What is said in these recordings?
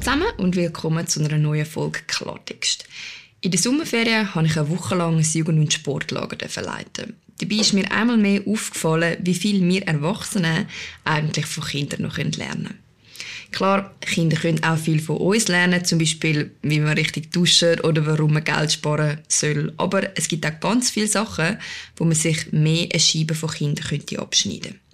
zusammen und willkommen zu einer neuen Folge Klartext. In der Sommerferien habe ich eine Woche lang ein Jugend- und Sportlager leiten. Dabei ist mir einmal mehr aufgefallen, wie viel wir Erwachsene eigentlich von Kindern noch lernen können. Klar, Kinder können auch viel von uns lernen, zum Beispiel, wie man richtig duschen oder warum man Geld sparen soll. Aber es gibt auch ganz viele Sachen, wo man sich mehr eine Scheibe von Kindern könnte abschneiden könnte.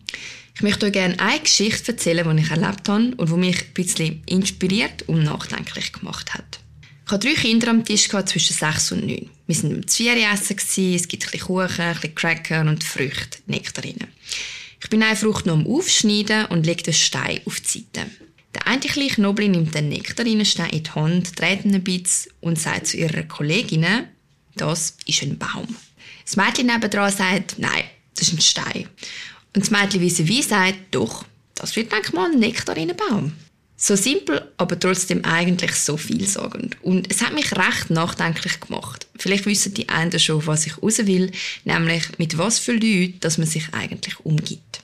Ich möchte euch gerne eine Geschichte erzählen, die ich erlebt habe und die mich ein bisschen inspiriert und nachdenklich gemacht hat. Ich hatte drei Kinder am Tisch zwischen sechs und neun. Wir waren am Zwierenessen, es gibt ein bisschen Kuchen, ein bisschen Cracker und Früchte, Nektarinen. Ich bin eine Frucht noch am Aufschneiden und lege den Stein auf die Seite. Der eine Knobli nimmt den Nektarinenstein in die Hand, dreht ihn ein bisschen und sagt zu ihrer Kollegin, das ist ein Baum. Das Mädchen nebenan sagt, nein, das ist ein Stein. Und das Mädchen wie wie sagt, doch, das wird denke mal ein Nektarinenbaum. So simpel, aber trotzdem eigentlich so vielsagend. Und es hat mich recht nachdenklich gemacht. Vielleicht wissen die einen schon, was ich raus will, nämlich mit was für Leuten, dass man sich eigentlich umgibt.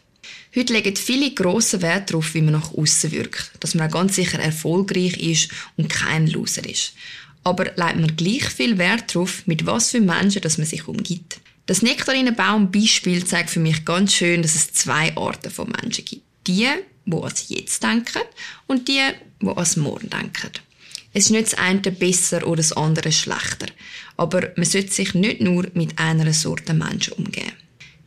Heute legen viele grossen Wert darauf, wie man nach außen wirkt, dass man auch ganz sicher erfolgreich ist und kein Loser ist. Aber legt man gleich viel Wert darauf, mit was für Menschen dass man sich umgibt. Das Nektarinenbaum-Beispiel zeigt für mich ganz schön, dass es zwei Arten von Menschen gibt. Die, die ans Jetzt denken und die, die ans Morgen denken. Es ist nicht das eine besser oder das andere schlechter. Aber man sollte sich nicht nur mit einer Sorte Menschen umgehen.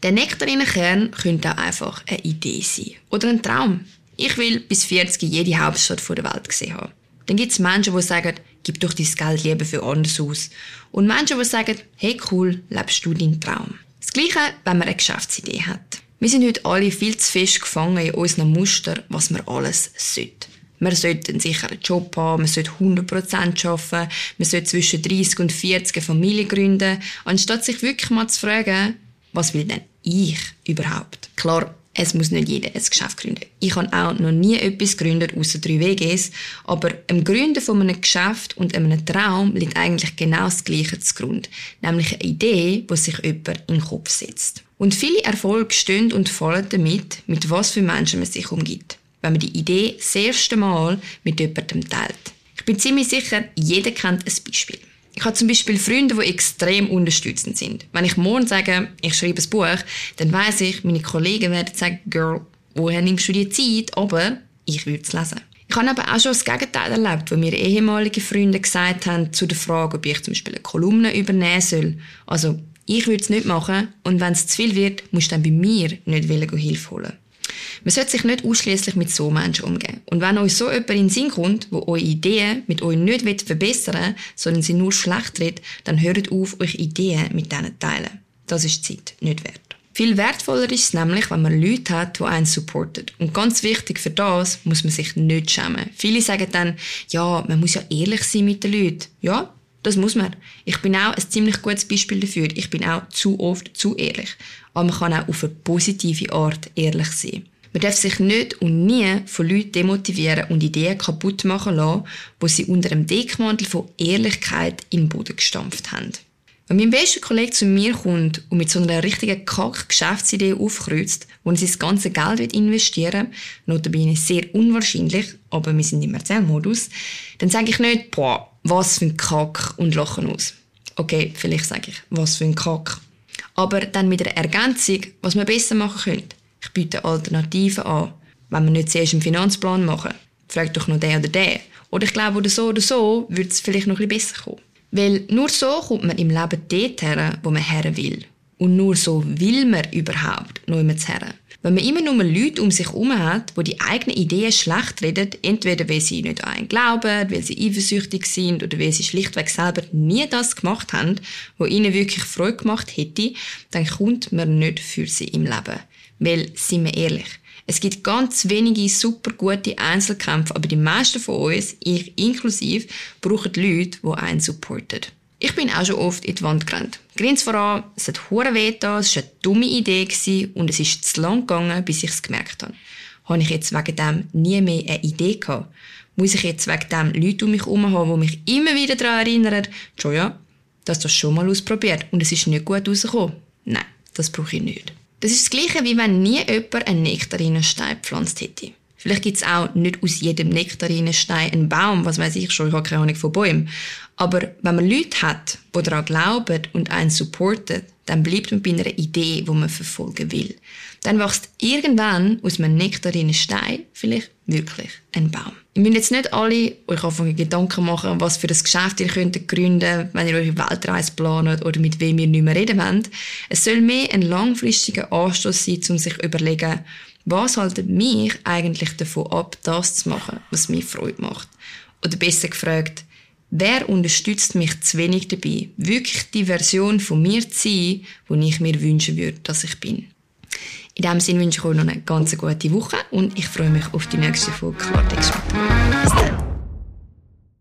Der Nektarinenkern könnte auch einfach eine Idee sein. Oder ein Traum. Ich will bis 40 jede Hauptstadt der Welt gesehen haben. Dann gibt es Menschen, die sagen, gib doch dein Geld lieber für anders aus. Und Menschen, die sagen, hey cool, lebst du deinen Traum. Das Gleiche, wenn man eine Geschäftsidee hat. Wir sind heute alle viel zu fest gefangen in unseren Muster, was man alles sollte. Man sollte einen sicheren Job haben, man sollte 100% arbeiten, man sollte zwischen 30 und 40 eine Familie gründen, anstatt sich wirklich mal zu fragen, was will denn ich überhaupt? Klar, es muss nicht jeder ein Geschäft gründen. Ich habe auch noch nie etwas gegründet, außer drei WGs. Aber im Gründen von einem Geschäft und einem Traum liegt eigentlich genau das Gleiche zugrunde. Nämlich eine Idee, die sich jemand in den Kopf setzt. Und viele Erfolge stehen und fallen damit, mit was für Menschen man sich umgibt. Wenn man die Idee das erste Mal mit jemandem teilt. Ich bin ziemlich sicher, jeder kennt ein Beispiel. Ich habe zum Beispiel Freunde, die extrem unterstützend sind. Wenn ich morgen sage, ich schreibe ein Buch, dann weiß ich, meine Kollegen werden sagen, Girl, woher nimmst du die Zeit? Aber ich würde es lesen. Ich habe aber auch schon das Gegenteil erlebt, wo mir ehemalige Freunde gesagt haben zu der Frage, ob ich zum Beispiel eine Kolumne übernehmen soll. Also, ich würde es nicht machen und wenn es zu viel wird, musst du dann bei mir nicht Hilfe holen. Man sollte sich nicht ausschließlich mit so Menschen umgehen. Und wenn euch so jemand in den Sinn kommt, wo eure Ideen mit euch nicht verbessern will, sondern sie nur schlecht redet, dann hört auf, euch Ideen mit denen zu teilen. Das ist Zeit nicht wert. Viel wertvoller ist es nämlich, wenn man Leute hat, die einen supporten. Und ganz wichtig für das muss man sich nicht schämen. Viele sagen dann, ja, man muss ja ehrlich sein mit den Leuten. Ja, das muss man. Ich bin auch ein ziemlich gutes Beispiel dafür. Ich bin auch zu oft zu ehrlich. Aber man kann auch auf eine positive Art ehrlich sein. Man darf sich nicht und nie von Leuten demotivieren und Ideen kaputt machen lassen, wo sie unter dem Deckmantel von Ehrlichkeit den Boden gestampft haben. Wenn mein bester Kollege zu mir kommt und mit so einer richtigen Kack-Geschäftsidee aufkreuzt, wo er sein ganzes Geld investieren will, notabene sehr unwahrscheinlich, aber wir sind im Erzählmodus, dann sage ich nicht, boah, was für ein Kack und lachen aus. Okay, vielleicht sage ich, was für ein Kack. Aber dann mit einer Ergänzung, was man besser machen könnte. Ich biete Alternativen an. Wenn wir nicht zuerst einen Finanzplan machen, fragt doch noch der oder der. Oder ich glaube, oder so oder so würde es vielleicht noch ein bisschen besser kommen. Weil nur so kommt man im Leben dort her, wo man her will. Und nur so will man überhaupt noch immer her. Wenn man immer nur Leute um sich herum hat, die die eigenen Ideen schlecht reden, entweder weil sie nicht an einen glauben, weil sie eifersüchtig sind oder weil sie schlichtweg selber nie das gemacht haben, was ihnen wirklich Freude gemacht hätte, dann kommt man nicht für sie im Leben. Weil, sind wir ehrlich, es gibt ganz wenige super gute Einzelkämpfe, aber die meisten von uns, ich inklusive, brauchen Leute, die einen supporten. Ich bin auch schon oft in die Wand gerannt. Grins voran, es hat hure weh es war eine dumme Idee und es ist zu lang gegangen, bis ich es gemerkt habe. Habe ich jetzt wegen dem nie mehr eine Idee gehabt? Muss ich jetzt wegen dem Leute um mich herum haben, die mich immer wieder daran erinnern, schon ja, dass das schon mal ausprobiert und es ist nicht gut rausgekommen? Nein, das brauche ich nicht. Das ist das Gleiche, wie wenn nie jemand einen Nektarinenstein gepflanzt hätte. Vielleicht gibt es auch nicht aus jedem Nektarinenstein einen Baum, was weiß ich schon, ich habe keine Ahnung von Bäumen. Aber wenn man Leute hat, die daran glauben und einen supporten, dann bleibt man bei einer Idee, die man verfolgen will. Dann wächst irgendwann aus einem Nektarinenstein vielleicht wirklich ein Baum. Ihr müsst jetzt nicht alle euch anfangen Gedanken machen, was für ein Geschäft ihr könnt gründen wenn ihr eure Weltreise plant oder mit wem ihr nicht mehr reden wollt. Es soll mehr ein langfristiger Anstoß sein, um sich überlegen, was haltet mich eigentlich davon ab, das zu machen, was mir Freude macht? Oder besser gefragt, wer unterstützt mich zu wenig dabei, wirklich die Version von mir zu sein, die ich mir wünschen würde, dass ich bin? In diesem Sinne wünsche ich euch noch eine ganz gute Woche und ich freue mich auf die nächste Folge Klartext. Bis dann.